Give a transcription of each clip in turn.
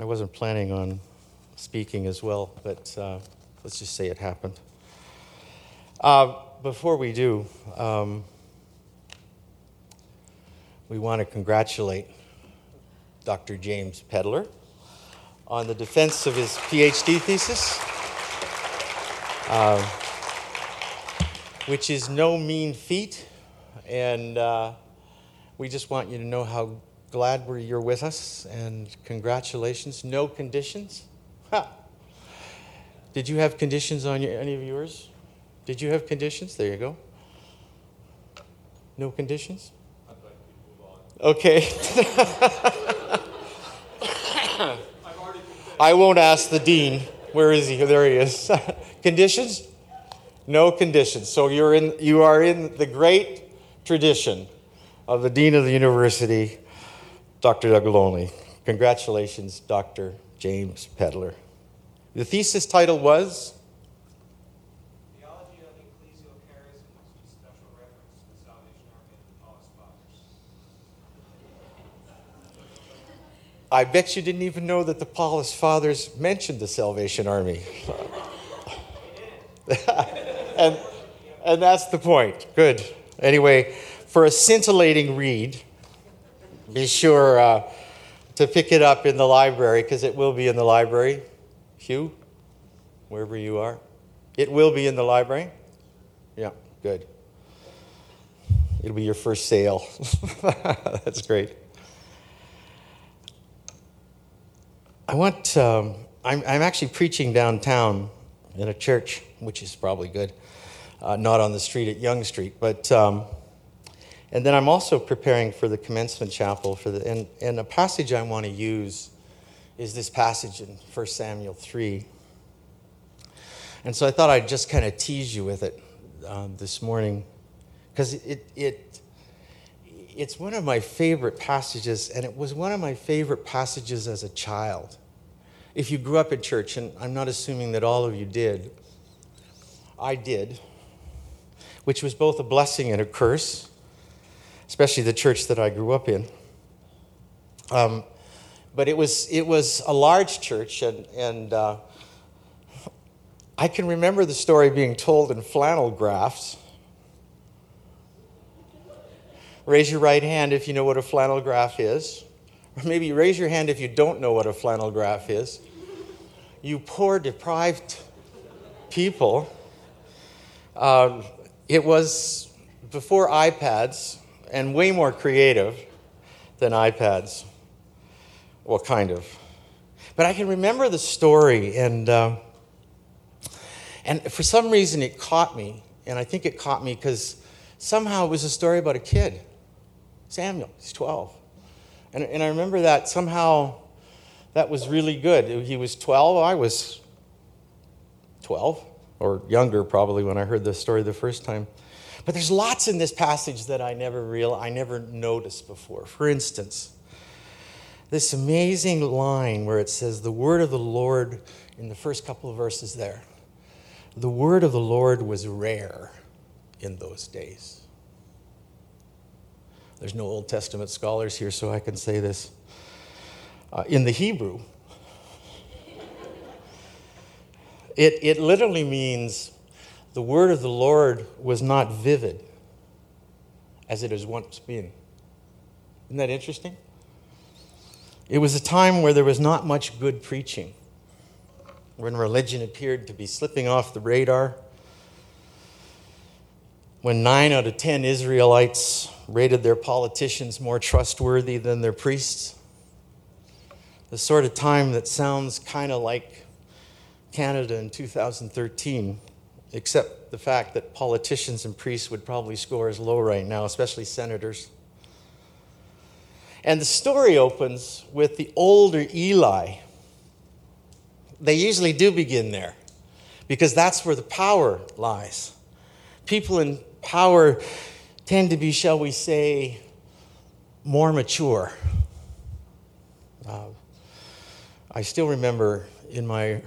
I wasn't planning on speaking as well, but uh, let's just say it happened. Uh, before we do, um, we want to congratulate Dr. James Pedlar on the defense of his PhD thesis, uh, which is no mean feat. And uh, we just want you to know how glad we're, you're with us and congratulations. No conditions. Ha. Did you have conditions on your, any of yours? Did you have conditions? There you go. No conditions? Okay. I won't ask the dean. Where is he? There he is. conditions? No conditions. So you're in, you are in the great tradition of the dean of the university, Dr. Doug. Congratulations, Dr. James Pedlar. The thesis title was Theology of Ecclesial Charism with special reference to the Salvation Army and the Paulist Fathers. I bet you didn't even know that the Paulist Fathers mentioned the Salvation Army. and, and that's the point. Good. Anyway, for a scintillating read, be sure uh, to pick it up in the library because it will be in the library. Hugh, wherever you are. It will be in the library? Yeah, good. It'll be your first sale. That's great. I want, um, I'm, I'm actually preaching downtown in a church, which is probably good, uh, not on the street at Yonge Street, but, um, and then I'm also preparing for the commencement chapel for the, and, and a passage I want to use is this passage in 1 Samuel 3. And so I thought I'd just kind of tease you with it uh, this morning because it, it, it's one of my favorite passages, and it was one of my favorite passages as a child. If you grew up in church, and I'm not assuming that all of you did, I did, which was both a blessing and a curse, especially the church that I grew up in. Um, but it was, it was a large church, and, and uh, I can remember the story being told in flannel graphs Raise your right hand if you know what a flannel graph is. Or maybe raise your hand if you don't know what a flannel graph is. You poor, deprived people. Um, it was before iPads and way more creative than iPads. Well, kind of. But I can remember the story, and, uh, and for some reason it caught me. And I think it caught me because somehow it was a story about a kid Samuel, he's 12. And, and I remember that somehow that was really good. He was 12, I was 12, or younger probably when I heard the story the first time. But there's lots in this passage that I never real I never noticed before. For instance, this amazing line where it says the word of the Lord in the first couple of verses there. The word of the Lord was rare in those days. There's no Old Testament scholars here, so I can say this. Uh, in the Hebrew, it, it literally means the word of the Lord was not vivid as it has once been. Isn't that interesting? It was a time where there was not much good preaching, when religion appeared to be slipping off the radar, when nine out of ten Israelites rated their politicians more trustworthy than their priests. The sort of time that sounds kind of like Canada in 2013, except the fact that politicians and priests would probably score as low right now, especially senators. And the story opens with the older Eli. They usually do begin there because that's where the power lies. People in power tend to be, shall we say, more mature. Uh, I still remember in my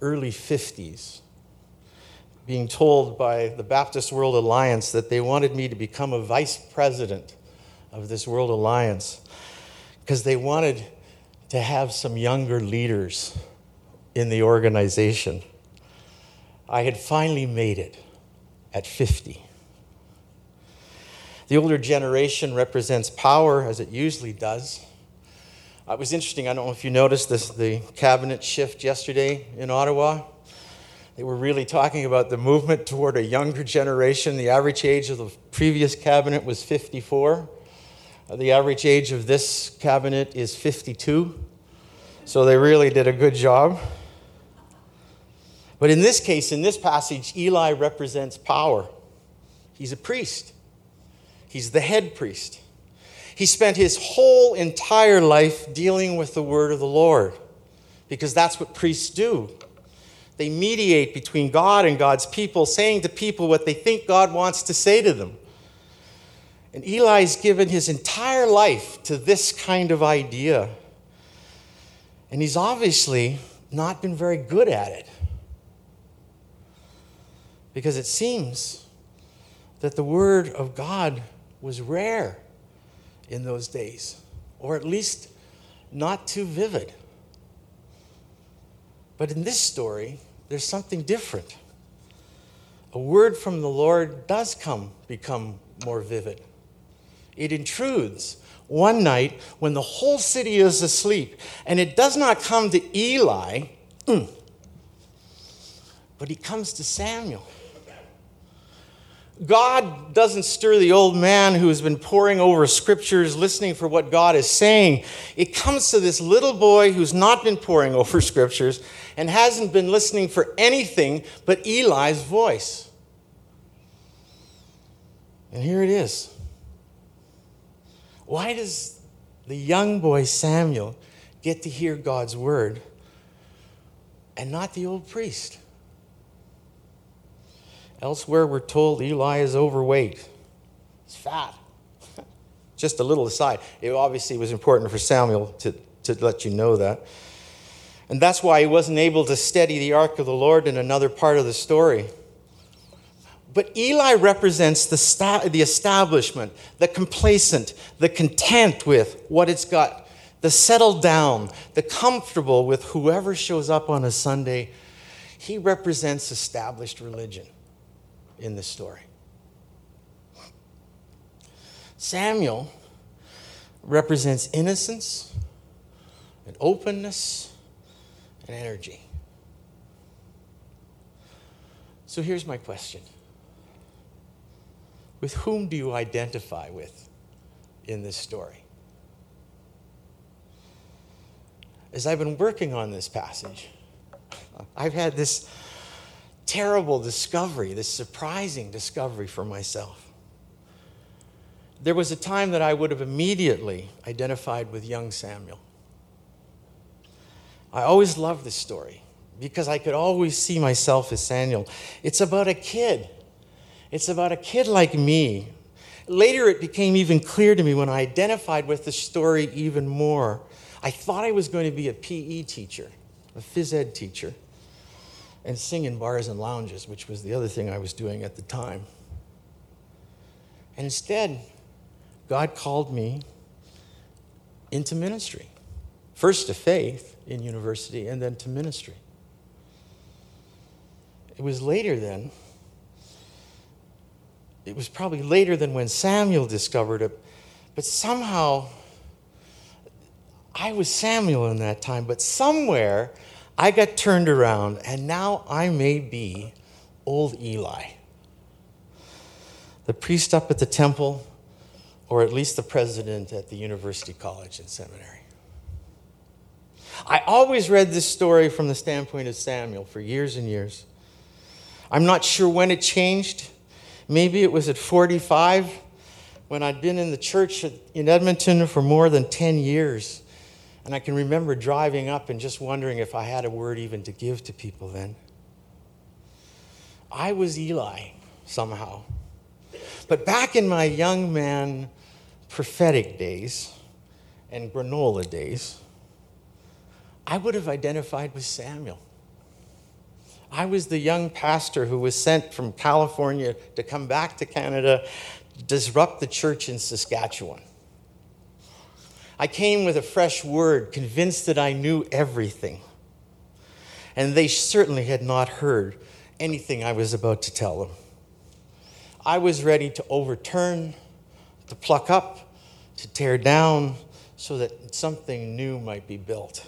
early 50s being told by the Baptist World Alliance that they wanted me to become a vice president of this World Alliance because they wanted to have some younger leaders in the organization. I had finally made it at 50. The older generation represents power, as it usually does. It was interesting, I don't know if you noticed this, the cabinet shift yesterday in Ottawa. They were really talking about the movement toward a younger generation. The average age of the previous cabinet was 54. Uh, the average age of this cabinet is 52. So they really did a good job. But in this case, in this passage, Eli represents power. He's a priest, he's the head priest. He spent his whole entire life dealing with the word of the Lord because that's what priests do. They mediate between God and God's people, saying to people what they think God wants to say to them. And Eli's given his entire life to this kind of idea. And he's obviously not been very good at it. Because it seems that the Word of God was rare in those days, or at least not too vivid. But in this story, there's something different. A word from the Lord does come become more vivid. It intrudes one night when the whole city is asleep, and it does not come to Eli, hmm, but he comes to Samuel. God doesn't stir the old man who's been poring over scriptures, listening for what God is saying. It comes to this little boy who's not been poring over scriptures and hasn't been listening for anything but Eli's voice. And here it is. Why does the young boy Samuel get to hear God's word and not the old priest? Elsewhere, we're told Eli is overweight. He's fat. Just a little aside. It obviously was important for Samuel to, to let you know that. And that's why he wasn't able to steady the ark of the Lord in another part of the story. But Eli represents the, the establishment, the complacent, the content with what it's got, the settled down, the comfortable with whoever shows up on a Sunday. He represents established religion in this story. Samuel represents innocence and openness and energy. So here's my question With whom do you identify with in this story? As I've been working on this passage, I've had this terrible discovery, this surprising discovery for myself. There was a time that I would have immediately identified with young Samuel. I always loved this story because I could always see myself as Samuel. It's about a kid. It's about a kid like me. Later, it became even clear to me when I identified with the story even more. I thought I was going to be a PE teacher, a phys ed teacher and sing in bars and lounges, which was the other thing I was doing at the time. And instead, God called me into ministry. First to faith in university, and then to ministry. It was later then, it was probably later than when Samuel discovered it, but somehow I was Samuel in that time, but somewhere I got turned around, and now I may be old Eli, the priest up at the temple, or at least the president at the university college and seminary. I always read this story from the standpoint of Samuel for years and years. I'm not sure when it changed. Maybe it was at 45 when I'd been in the church in Edmonton for more than 10 years. And I can remember driving up and just wondering if I had a word even to give to people then. I was Eli somehow. But back in my young man prophetic days and granola days, I would have identified with Samuel. I was the young pastor who was sent from California to come back to Canada, disrupt the church in Saskatchewan. I came with a fresh word, convinced that I knew everything. And they certainly had not heard anything I was about to tell them. I was ready to overturn, to pluck up, to tear down, so that something new might be built.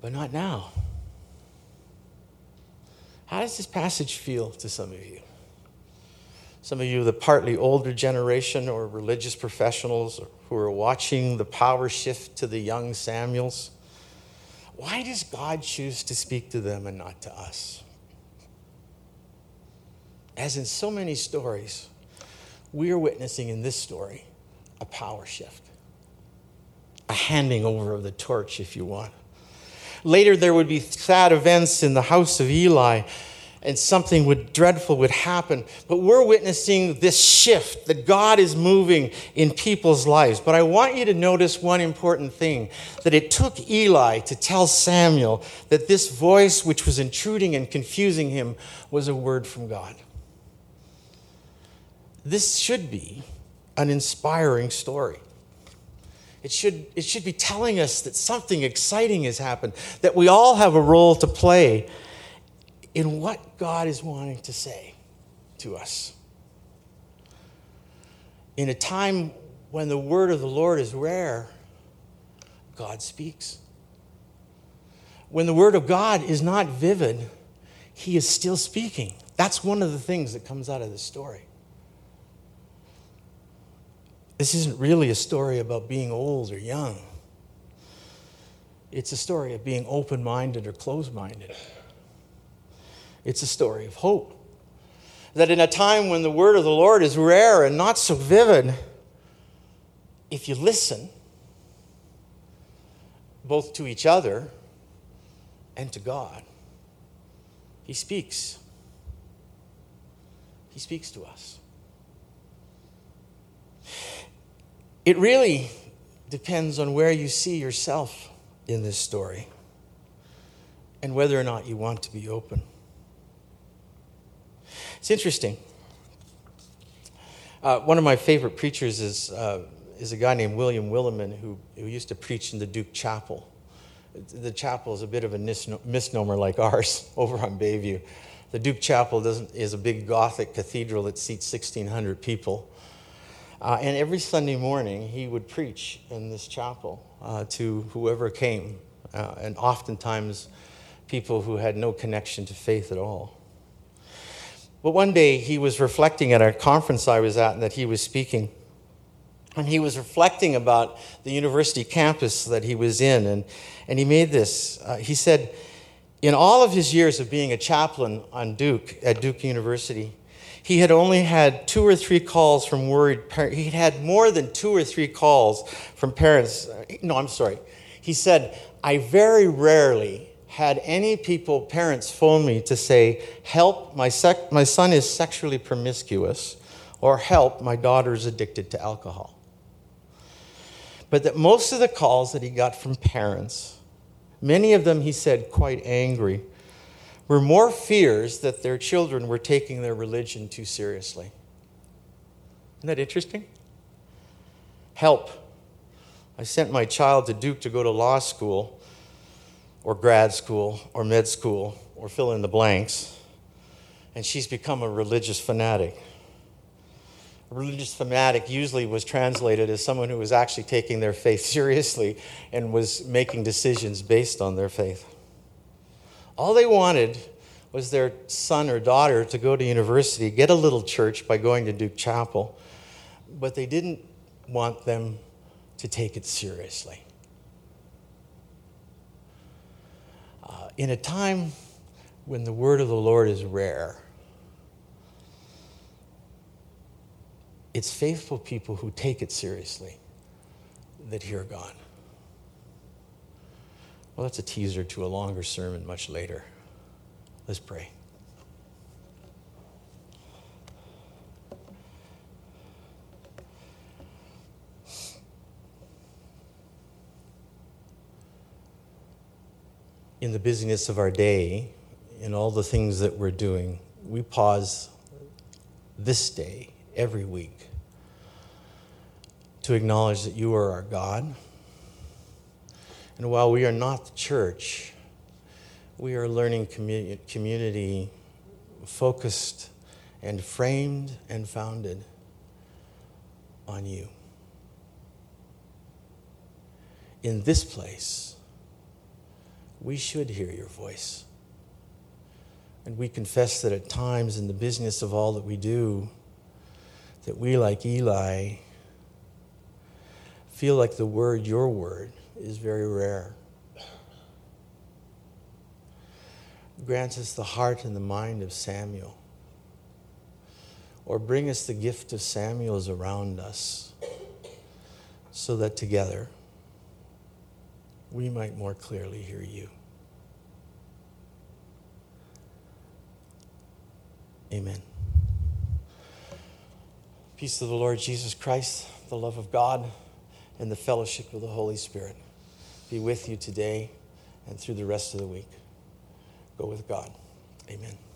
But not now. How does this passage feel to some of you? Some of you, the partly older generation or religious professionals who are watching the power shift to the young Samuels. Why does God choose to speak to them and not to us? As in so many stories, we are witnessing in this story a power shift, a handing over of the torch, if you want. Later, there would be sad events in the house of Eli, and something would, dreadful would happen. But we're witnessing this shift that God is moving in people's lives. But I want you to notice one important thing that it took Eli to tell Samuel that this voice, which was intruding and confusing him, was a word from God. This should be an inspiring story. It should, it should be telling us that something exciting has happened, that we all have a role to play in what God is wanting to say to us. In a time when the word of the Lord is rare, God speaks. When the word of God is not vivid, he is still speaking. That's one of the things that comes out of this story. This isn't really a story about being old or young. It's a story of being open minded or closed minded. It's a story of hope. That in a time when the word of the Lord is rare and not so vivid, if you listen, both to each other and to God, He speaks. He speaks to us. It really depends on where you see yourself in this story and whether or not you want to be open. It's interesting. Uh, one of my favorite preachers is, uh, is a guy named William Willimon who, who used to preach in the Duke Chapel. The chapel is a bit of a misnomer like ours over on Bayview. The Duke Chapel is a big Gothic cathedral that seats 1,600 people. Uh, and every Sunday morning, he would preach in this chapel uh, to whoever came, uh, and oftentimes people who had no connection to faith at all. But one day he was reflecting at a conference I was at and that he was speaking. And he was reflecting about the university campus that he was in. And, and he made this. Uh, he said, in all of his years of being a chaplain on Duke, at Duke University, he had only had two or three calls from worried parents. He had had more than two or three calls from parents. No, I'm sorry. He said, I very rarely had any people, parents, phone me to say, Help, my, sec- my son is sexually promiscuous, or help, my daughter is addicted to alcohol. But that most of the calls that he got from parents, many of them, he said, quite angry, were more fears that their children were taking their religion too seriously. Isn't that interesting? Help. I sent my child to Duke to go to law school or grad school or med school or fill in the blanks, and she's become a religious fanatic. A religious fanatic usually was translated as someone who was actually taking their faith seriously and was making decisions based on their faith. All they wanted was their son or daughter to go to university, get a little church by going to Duke Chapel, but they didn't want them to take it seriously. Uh, in a time when the word of the Lord is rare, it's faithful people who take it seriously that hear God. Well, that's a teaser to a longer sermon much later. Let's pray. In the busyness of our day, in all the things that we're doing, we pause this day every week to acknowledge that you are our God. And while we are not the church, we are learning commu- community focused and framed and founded on you. In this place, we should hear your voice. And we confess that at times in the business of all that we do, that we, like Eli, feel like the word, your word, is very rare. Grant us the heart and the mind of Samuel. Or bring us the gift of Samuel's around us so that together we might more clearly hear you. Amen. Peace of the Lord Jesus Christ, the love of God, and the fellowship of the Holy Spirit be with you today and through the rest of the week. Go with God. Amen.